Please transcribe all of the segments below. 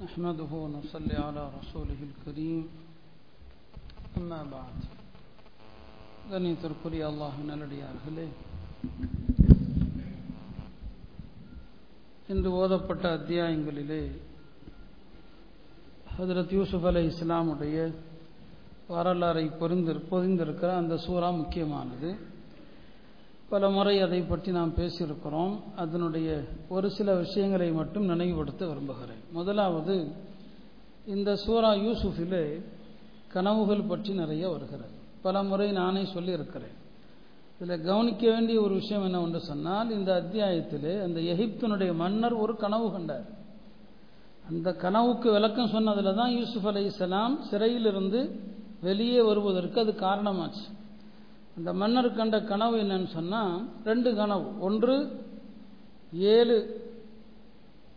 نحمده ونصلي على رسوله الكريم أما بعد கணித்திற்குரிய அல்லாஹ் நல்லடியார்களே இன்று ஓதப்பட்ட அத்தியாயங்களிலே ஹதரத் யூசுப் அலை இஸ்லாமுடைய வரலாறை பொறிந்து பொதிந்திருக்கிற அந்த சூறா முக்கியமானது பல முறை அதை பற்றி நாம் பேசியிருக்கிறோம். அதனுடைய ஒரு சில விஷயங்களை மட்டும் நினைவுபடுத்த விரும்புகிறேன். முதலாவது இந்த சூரா யூசுஃபிலே கனவுகள் பற்றி நிறைய வருகிறது. பல முறை நானே சொல்லியிருக்கிறேன். இதில் கவனிக்க வேண்டிய ஒரு விஷயம் என்ன ஒன்று சொன்னால் இந்த அத்தியாயத்திலே அந்த எகிப்தனுடைய மன்னர் ஒரு கனவு கண்டார். அந்த கனவுக்கு விளக்கம் சொன்னதில் தான் யூசுஃப் அலி இஸ்லாம் சிறையிலிருந்து வெளியே வருவதற்கு அது காரணமாச்சு. அந்த மன்னர் கண்ட கனவு என்னன்னு சொன்னால் ரெண்டு கனவு. ஒன்று ஏழு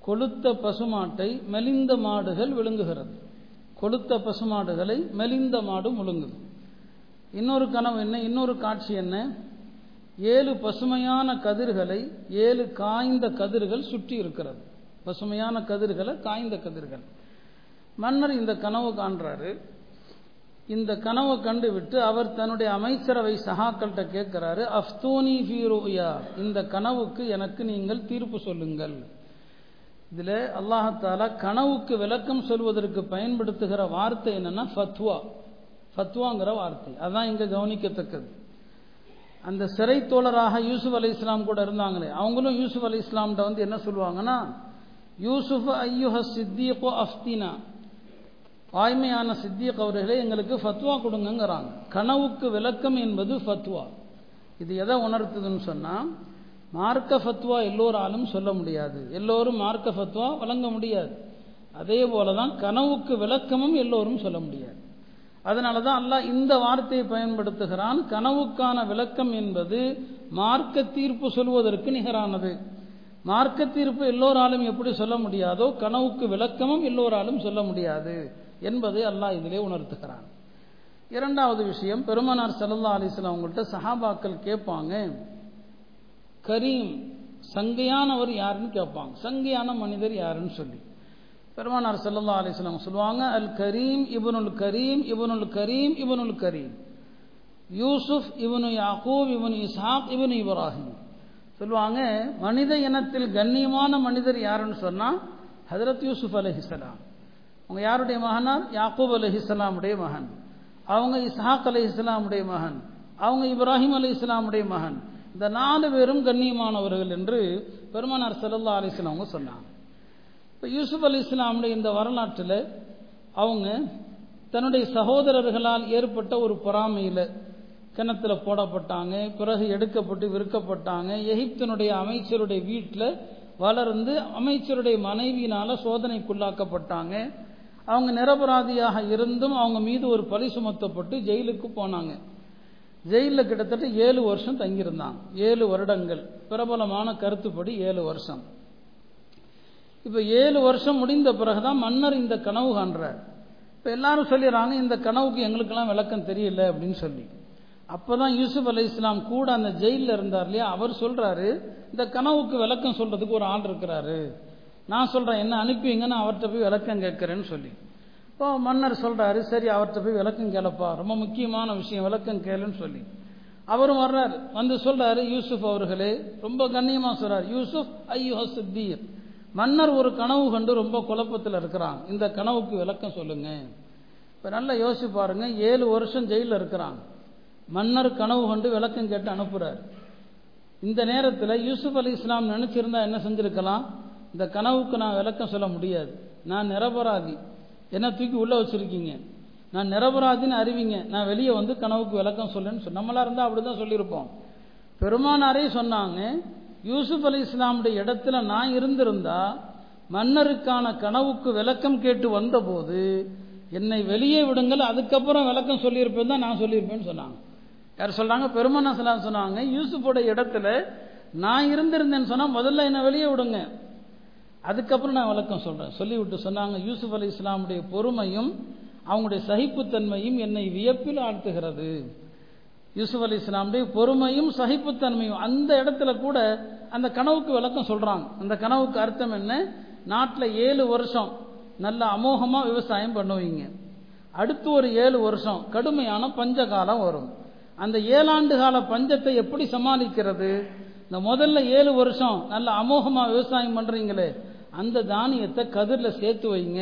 கொளுத்த பசுமாட்டை மெலிந்த மாடுகள் விழுங்குகிறது. கொளுத்த பசுமாடுகளை மெலிந்த மாடு முழுங்குது. இன்னொரு கனவு என்ன? இன்னொரு காட்சி என்ன? ஏழு பசுமையான கதிர்களை ஏழு காய்ந்த கதிர்கள் சுற்றி இருக்கிறது. பசுமையான கதிர்களை காய்ந்த கதிர்கள். மன்னர் இந்த கனவு காண்றாரு. இந்த கனவை கண்டு விட்டு அவர் தன்னுடைய அமைச்சரவை சகாக்கள்கிட்ட கேட்கிறாரு அஃப்தூனி ஃபீரோயா இந்த கனவுக்கு எனக்கு நீங்கள் தீர்ப்பு சொல்லுங்கள். இதில் அல்லாஹாலா கனவுக்கு விளக்கம் சொல்வதற்கு பயன்படுத்துகிற வார்த்தை என்னன்னா ஃபத்வா. ஃபத்வாங்கிற வார்த்தை. அதான் இங்கே கவனிக்கத்தக்கது. அந்த சிறை தோழராக யூசுப் அலி இஸ்லாம் கூட இருந்தாங்களே அவங்களும் யூசுப் அலி இஸ்லாம்கிட்ட வந்து என்ன சொல்லுவாங்கன்னா யூசுஃப் ஐயுஹ சித்தியப்போ அஃப்தினா. வாய்மையான சித்தியக் அவர்களே எங்களுக்கு ஃபத்வா கொடுங்கங்கிறாங்க. கனவுக்கு விளக்கம் என்பது ஃபத்வா. இது எதை உணர்த்துதுன்னு சொன்னால் மார்க்க ஃபத்வா எல்லோராலும் சொல்ல முடியாது. எல்லோரும் மார்க்க ஃபத்வா வழங்க முடியாது. அதே போல தான் கனவுக்கு விளக்கமும் எல்லோரும் சொல்ல முடியாது. அதனால தான் அல்லாஹ் இந்த வார்த்தையை பயன்படுத்துகிறான். கனவுக்கான விளக்கம் என்பது மார்க்க தீர்ப்பு சொல்வதற்கு நிகரானது. மார்க்க தீர்ப்பு எல்லோராலும் எப்படி சொல்ல முடியாதோ கனவுக்கு விளக்கமும் எல்லோராலும் சொல்ல முடியாது. என்பதை அல்லாஹ் இதிலே உணர்த்துகிறான். இரண்டாவது விஷயம் பெருமனார் செல்லல்லா அலிஸ்லாம் அவங்கள்ட்ட சஹாபாக்கள் கேட்பாங்க கரீம் சங்கையானவர் யாருன்னு கேட்பாங்க. சங்கையான மனிதர் யாருன்னு சொல்லி. பெருமானார் செல்லல்லா அலிஸ்லாம் சொல்லுவாங்க அல் கரீம் இவனுல் கரீம் இவனுல் கரீம் இவனுல் கரீம். யூசுப் இவனு யாக்கூப் இவனு இசாக் இவனு இப்ராஹிம். சொல்லுவாங்க மனித இனத்தில் கண்ணியமான மனிதர் யாருன்னு சொன்னால் ஹதரத் யூசுப் அலஹிசலாம் அவங்க யாருடைய மகனா யாக்கூப் அலி இஸ்லாமுடைய மகன். அவங்க இஸ்ஹாக் அலி இஸ்லாமுடைய மகன். அவங்க இப்ராஹிம் அலி இஸ்லாமுடைய மகன். இந்த நாலு பேரும் கண்ணியமானவர்கள் என்று பெருமானார் சல்லா அலிஸ்லாம் அவங்க சொன்னாங்க. இப்போ யூசுப் அலி இஸ்லாமுடைய இந்த வரலாற்றில் அவங்க தன்னுடைய சகோதரர்களால் ஏற்பட்ட ஒரு பொறாமையில் கிணத்துல போடப்பட்டாங்க பிறகு எடுக்கப்பட்டு விற்கப்பட்டாங்க எகிப்தனுடைய அமைச்சருடைய வீட்டில் வளர்ந்து அமைச்சருடைய மனைவியினால சோதனைக்குள்ளாக்கப்பட்டாங்க. அவங்க நிரபராதியாக இருந்தும் அவங்க மீது ஒரு பழி சுமத்தப்பட்டு ஜெயிலுக்கு போனாங்க. ஜெயிலில் கிட்டத்தட்ட ஏழு வருஷம் தங்கியிருந்தாங்க. ஏழு வருடங்கள். பிரபலமான கருத்துப்படி ஏழு வருஷம். இப்போ ஏழு வருஷம் முடிந்த பிறகுதான் மன்னர் இந்த கனவு காண்றார். இப்போ எல்லாரும் சொல்லிடுறாங்க இந்த கனவுக்கு எங்களுக்கெல்லாம் விளக்கம் தெரியல அப்படின்னு சொல்லி. அப்போதான் யூசுப் அலி இஸ்லாம் கூட அந்த ஜெயிலில் இருந்தார் இல்லையா? அவர் சொல்கிறாரு இந்த கனவுக்கு விளக்கம் சொல்கிறதுக்கு ஒரு ஆள் இருக்கிறாரு. நான் சொல்றேன் என்ன அனுப்பிங்கன்னு அவர்கிட்ட போய் விளக்கம் கேட்குறேன்னு சொல்லி. இப்போ மன்னர் சொல்றாரு சரி அவர்கிட்ட போய் விளக்கம் கேளப்பா ரொம்ப முக்கியமான விஷயம் விளக்கம் கேளுன்னு சொல்லி. அவரும் வர்றாரு வந்து சொல்றாரு யூசுப் அவர்களே ரொம்ப கண்ணியமா சொல்றாரு யூசுப் ஐயோ சித்தீர். மன்னர் ஒரு கனவு கண்டு ரொம்ப குழப்பத்தில் இருக்கிறான் இந்த கனவுக்கு விளக்கம் சொல்லுங்க. இப்போ நல்லா யோசிச்சு பாருங்க ஏழு வருஷம் ஜெயிலில் இருக்கிறான். மன்னர் கனவு கண்டு விளக்கம் கேட்டு அனுப்புறார். இந்த நேரத்தில் யூசுப் அலி இஸ்லாம் நினைச்சிருந்தா என்ன செஞ்சிருக்கலாம்? இந்த கனவுக்கு நான் விளக்கம் சொல்ல முடியாது. நான் நிரபராதி. என்ன தூக்கி உள்ள வச்சிருக்கீங்க? நான் நிரபராதின்னு அறிவிங்க. நான் வெளியே வந்து கனவுக்கு விளக்கம் சொல்லுன்னு சொன்ன நம்மளா இருந்தால் அப்படிதான் சொல்லியிருப்போம். பெருமானாரே சொன்னாங்க யூசுப் அலி இஸ்லாமுடைய இடத்துல நான் இருந்திருந்தா மன்னருக்கான கனவுக்கு விளக்கம் கேட்டு வந்தபோது என்னை வெளியே விடுங்கள் அதுக்கப்புறம் விளக்கம் சொல்லியிருப்பேன் தான் நான் சொல்லியிருப்பேன்னு சொன்னாங்க. யார் சொல்றாங்க? பெருமானா சொன்னாங்க யூசுஃபோட இடத்துல நான் இருந்திருந்தேன்னு சொன்னால் முதல்ல என்னை வெளியே விடுங்க. அதுக்கப்புறம் நான் விளக்கம் சொல்கிறேன் சொல்லிவிட்டு சொன்னாங்க யூசுப் அலி இஸ்லாமுடைய பொறுமையும் அவங்களுடைய சகிப்புத்தன்மையும் என்னை வியப்பில் ஆழ்த்துகிறது. யூசுப் அலி இஸ்லாமுடைய பொறுமையும் சகிப்புத்தன்மையும் அந்த இடத்துல கூட அந்த கனவுக்கு விளக்கம் சொல்கிறாங்க அந்த கனவுக்கு அர்த்தம் என்ன? நாட்டில் ஏழு வருஷம் நல்ல அமோகமாக விவசாயம் பண்ணுவீங்க. அடுத்து ஒரு ஏழு வருஷம் கடுமையான பஞ்ச காலம் வரும். அந்த ஏழாண்டு கால பஞ்சத்தை எப்படி சமாளிக்கிறது? இந்த முதல்ல ஏழு வருஷம் நல்ல அமோகமாக விவசாயம் பண்ணுறீங்களே அந்த தானியத்தை கதிரில் சேர்த்து வைங்க.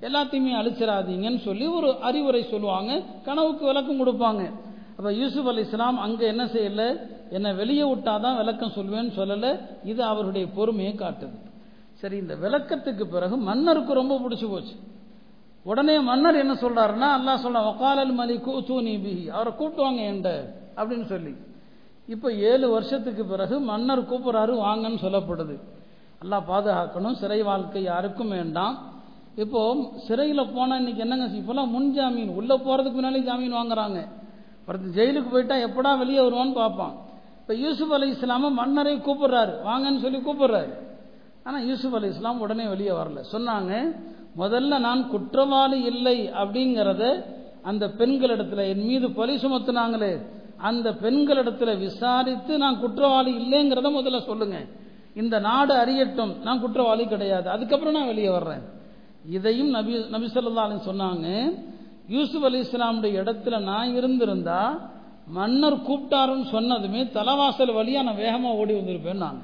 எல்லாத்தையுமே அழிச்சிடாதீங்கன்னு சொல்லி ஒரு அறிவுரை சொல்லுவாங்க. கனவுக்கு விளக்கம் கொடுப்பாங்க. அப்போ யூசுப் அலி இஸ்லாம் அங்கே என்ன செய்யல? என்னை வெளியே விட்டாதான் விளக்கம் சொல்வேன்னு சொல்லலை. இது அவருடைய பொறுமையை காட்டுது. சரி இந்த விளக்கத்துக்கு பிறகு மன்னருக்கு ரொம்ப பிடிச்சி போச்சு. உடனே மன்னர் என்ன சொல்றாருன்னா அல்லா சொல்ல வக்காலல் மலி கூத்தூனி பிஹி. அவரை கூப்பிட்டுவாங்க என்ட அப்படின்னு சொல்லி. இப்போ ஏழு வருஷத்துக்கு பிறகு மன்னர் கூப்பிட்றாரு வாங்கன்னு சொல்லப்படுது. நல்லா பாதுகாக்கணும். சிறை வாழ்க்கை யாருக்கும் வேண்டாம். இப்போ சிறையில் போனால் இன்னைக்கு என்னங்க இப்போல்லாம் முன் ஜாமீன் உள்ளே போகிறதுக்கு முன்னாலே ஜாமீன் வாங்குறாங்க. ஒருத்தர் ஜெயிலுக்கு போயிட்டா எப்படா வெளியே வருவான்னு பார்ப்பான். இப்போ யூசுப் அலி இஸ்லாம மன்னரை கூப்பிடுறாரு. வாங்கன்னு சொல்லி கூப்பிடுறாரு. ஆனால் யூசுப் அலி இஸ்லாம் உடனே வெளியே வரல. சொன்னாங்க முதல்ல நான் குற்றவாளி இல்லை அப்படிங்கிறத அந்த பெண்களிடத்துல என் மீது பழி சுமத்துனாங்களே அந்த பெண்களிடத்துல விசாரித்து நான் குற்றவாளி இல்லைங்கிறத முதல்ல சொல்லுங்கள் இந்த நாடு அறியட்டும். நான் குற்றவாளி கிடையாது. அதுக்கப்புறம் நான் வெளியே வர்றேன். இதையும் நபி நபி சொல்லா சொன்னாங்க. யூசுப் அலி இஸ்லாமுடைய இடத்துல நான் இருந்திருந்தா மன்னர் கூப்பிட்டாருன்னு சொன்னதுமே தலைவாசல் வழியா நான் வேகமா ஓடி வந்திருப்பேன் நான்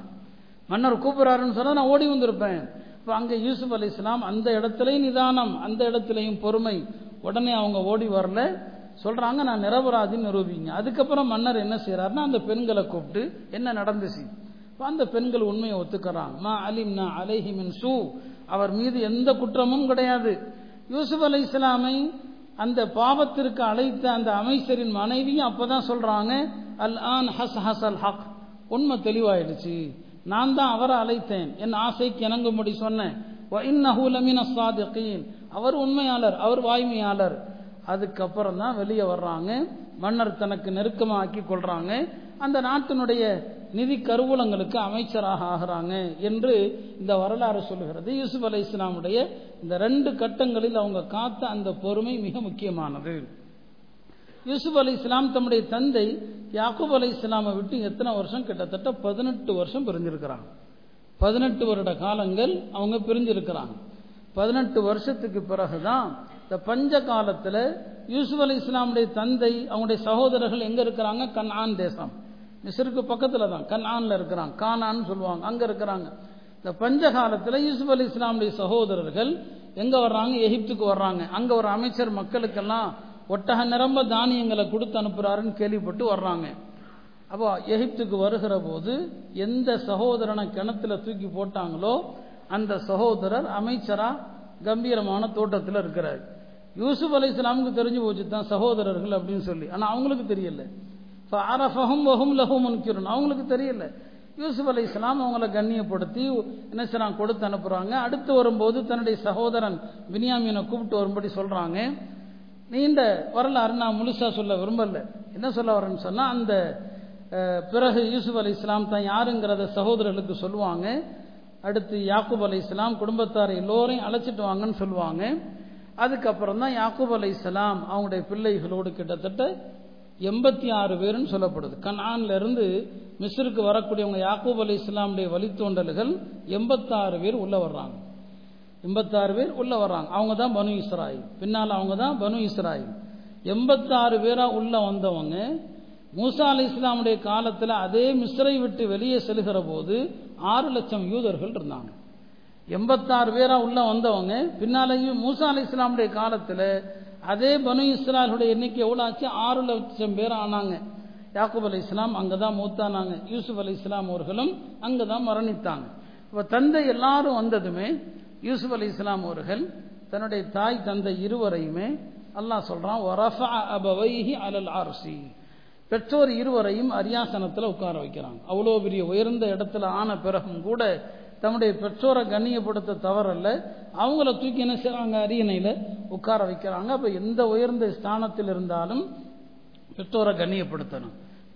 மன்னர் கூப்பிட்றாருன்னு சொன்னா நான் ஓடி வந்திருப்பேன். இப்போ அங்கே யூசுப் அலி இஸ்லாம் அந்த இடத்துலையும் நிதானம் அந்த இடத்துலையும் பொறுமை. உடனே அவங்க ஓடி வரல. சொல்றாங்க நான் நிரபராதின்னு நிரூபிங்க. அதுக்கப்புறம் மன்னர் என்ன செய்யறாருன்னா அந்த பெண்களை கூப்பிட்டு என்ன நடந்துச்சு? அந்த பெண்கள் உண்மையை ஒத்துக்கிறாங்க. மா அலிம் நா அலைஹிமின் சூ. அவர் மீது எந்த குற்றமும் கிடையாது. யூசுப் அலை இஸ்லாமை அந்த பாவத்திற்கு அழைத்த அந்த அமைச்சரின் மனைவியும் அப்பதான் சொல்றாங்க அல் ஆன் ஹஸ் ஹஸ் அல் ஹக். உண்மை தெளிவாயிடுச்சு. நான் தான் அவரை அழைத்தேன். என் ஆசைக்கு இணங்கும்படி சொன்னேன். அவர் உண்மையாளர் அவர் வாய்மையாளர். அதுக்கப்புறம் தான் வெளியே வர்றாங்க. மன்னர் தனக்கு நெருக்கமாக்கி கொள்றாங்க. அந்த நாட்டினுடைய நிதி கருவூலங்களுக்கு அமைச்சராக ஆகிறாங்க என்று இந்த வரலாறு சொல்லுகிறது. யூசுப் அலி இஸ்லாமுடைய இந்த ரெண்டு கட்டங்களில் அவங்க காத்த அந்த பொறுமை மிக முக்கியமானது. யூசுப் அலி இஸ்லாம் தம்முடைய தந்தை யாக்கூப் அலி இஸ்லாமை விட்டு எத்தனை வருஷம்? கிட்டத்தட்ட பதினெட்டு வருஷம் பிரிஞ்சிருக்கிறாங்க. பதினெட்டு வருட காலங்கள் அவங்க பிரிஞ்சிருக்கிறாங்க. பதினெட்டு வருஷத்துக்கு பிறகுதான் இந்த பஞ்ச காலத்தில் யூசுப் அலி இஸ்லாமுடைய தந்தை அவங்களுடைய சகோதரர்கள் எங்க இருக்கிறாங்க? கண்ணான் தேசம். மிஸ்ருக்கு பக்கத்தில் தான். கன்ஆன்ல இருக்கிறாங்க கானான்னு சொல்லுவாங்க. அங்கே இருக்கிறாங்க. இந்த பஞ்சகாலத்தில் யூசுப் அலி இஸ்லாமுடைய சகோதரர்கள் எங்கே வர்றாங்க? எகிப்துக்கு வர்றாங்க. அங்கே ஒரு அமைச்சர் மக்களுக்கெல்லாம் ஒட்டக நிரம்ப தானியங்களை கொடுத்து அனுப்புகிறாருன்னு கேள்விப்பட்டு வர்றாங்க. அப்போ எகிப்துக்கு வருகிற போது எந்த சகோதரனை கிணத்துல தூக்கி போட்டாங்களோ அந்த சகோதரர் அமைச்சரா கம்பீரமான தோட்டத்தில் இருக்கிறார். யூசுப் அலி இஸ்லாமுக்கு தெரிஞ்சு போச்சு தான் சகோதரர்கள் அப்படின்னு சொல்லி. ஆனால் அவங்களுக்கு தெரியல. இப்போ அரஃபஹும் வஹும் லஹும் முன்கிருன் அவங்களுக்கு தெரியல. யூசுப் அலி இஸ்லாம் அவங்கள கண்ணியப்படுத்தி என்ன செய்றாங்க? கொடுத்து அனுப்புறாங்க. அடுத்து வரும்போது தன்னுடைய சகோதரன் பினியாமியனை கூப்பிட்டு வரும்படி சொல்றாங்க. நீண்ட வரலாறு நான் முழுசா சொல்ல விரும்பல. என்ன சொல்ல வரேன்னு சொன்னா அந்த பிறகு யூசுப் அலி இஸ்லாம் தான் யாருங்கிறத சகோதரர்களுக்கு சொல்லுவாங்க. அடுத்து யாக்கூப் அலி இஸ்லாம் குடும்பத்தார் எல்லோரையும் அழைச்சிட்டு வாங்கன்னு சொல்லுவாங்க. அதுக்கப்புறம் தான் யாக்கூப் அலி இஸ்லாம் அவங்களுடைய பிள்ளைகளோடு கிட்டத்தட்ட எண்பத்தி ஆறு பேருன்னு சொல்லப்படுது. கனான்ல இருந்து மிஸ்ருக்கு வரக்கூடியவங்க யாக்கூப் அலி இஸ்லாமுடைய வழித்தோண்டல்கள் எண்பத்தாறு பேர் உள்ள வர்றாங்க. எண்பத்தாறு பேர் உள்ள வர்றாங்க. அவங்க தான் பனு இஸ்ராயில். பின்னால் அவங்க தான் பனு இஸ்ராயில். எண்பத்தாறு பேராக உள்ள வந்தவங்க மூசா அலி இஸ்லாமுடைய காலத்தில் அதே மிஸ்ரை விட்டு வெளியே செல்கிற போது ஆறு லட்சம் யூதர்கள் இருந்தாங்க. எண்பத்தாறு பேராக உள்ள வந்தவங்க பின்னாலேயும் மூசா அலி இஸ்லாமுடைய காலத்தில் அதே பனு இஸ்ராயலுடைய எண்ணிக்கை எவ்வளோ ஆச்சு? ஆறு லட்சம் பேர் ஆனாங்க. யாக்கூப் அலி இஸ்லாம் அங்கே தான் மூத்தானாங்க. யூசுப் அலி இஸ்லாம் அவர்களும் அங்கே தான் மரணித்தாங்க. இப்போ தந்தை எல்லாரும் வந்ததுமே யூசுப் அலி இஸ்லாம் அவர்கள் தன்னுடைய தாய் தந்தை இருவரையுமே அல்லாஹ் சொல்றான் அலல் ஆர்சி பெற்றோர் இருவரையும் அரியாசனத்தில் உட்கார வைக்கிறாங்க. அவ்வளோ பெரிய உயர்ந்த இடத்துல ஆன பிறகும் கூட தம்முடைய பெற்றோரை கண்ணியப்படுத்த தவறல்ல. அவங்கள தூக்கி என்ன செய்றாங்க? அரியணையில் உட்கார வைக்கிறாங்க. அப்போ எந்த உயர்ந்த ஸ்தானத்தில் இருந்தாலும் பெற்றோரை கண்ணியப்படுத்தணும்.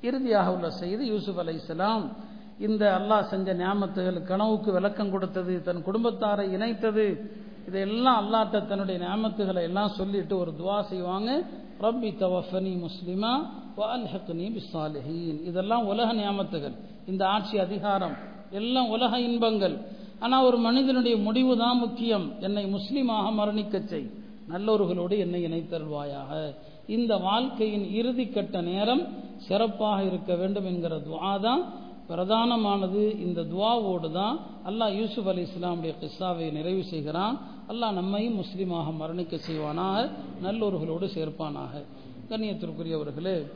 இறுதியாக உள்ள செய்தி யூசுப் அலை இஸ்லாம் இந்த அல்லாஹ் செஞ்ச ஞாபகத்துகள் கனவுக்கு விளக்கம் கொடுத்தது தன் குடும்பத்தாரை இணைத்தது. இதையெல்லாம் அல்லாட்ட தன்னுடைய ஞாபகத்துகளை எல்லாம் சொல்லிட்டு ஒரு துவா செய்வாங்க. ரப்பி தவஃபனி முஸ்லிமா வல்ஹக்னி பிஸ்ஸாலிஹீன் இதெல்லாம் உலக ஞாபகத்துகள் இந்த ஆட்சி அதிகாரம் எல்லாம் உலக இன்பங்கள். ஆனால் ஒரு மனிதனுடைய முடிவு தான் முக்கியம். என்னை முஸ்லீமாக மரணிக்கச் செய். நல்லோர்களோடு என்னை இணைத்தருள்வாயாக. இந்த வாழ்க்கையின் இறுதிக்கட்ட நேரம் சிறப்பாக இருக்க வேண்டும் என்கிற துவா தான். பிரதானமானது இந்த துவாவோடு தான். அல்லாஹ் யூசுப் அலி இஸ்லாமுடைய கிஸ்ஸாவை நிறைவு செய்கிறான். அல்லாஹ் நம்மையும் முஸ்லீமாக மரணிக்க செய்வானாக. நல்லோர்களோடு சேர்ப்பானாக. கண்ணியத்திற்குரியவர்களே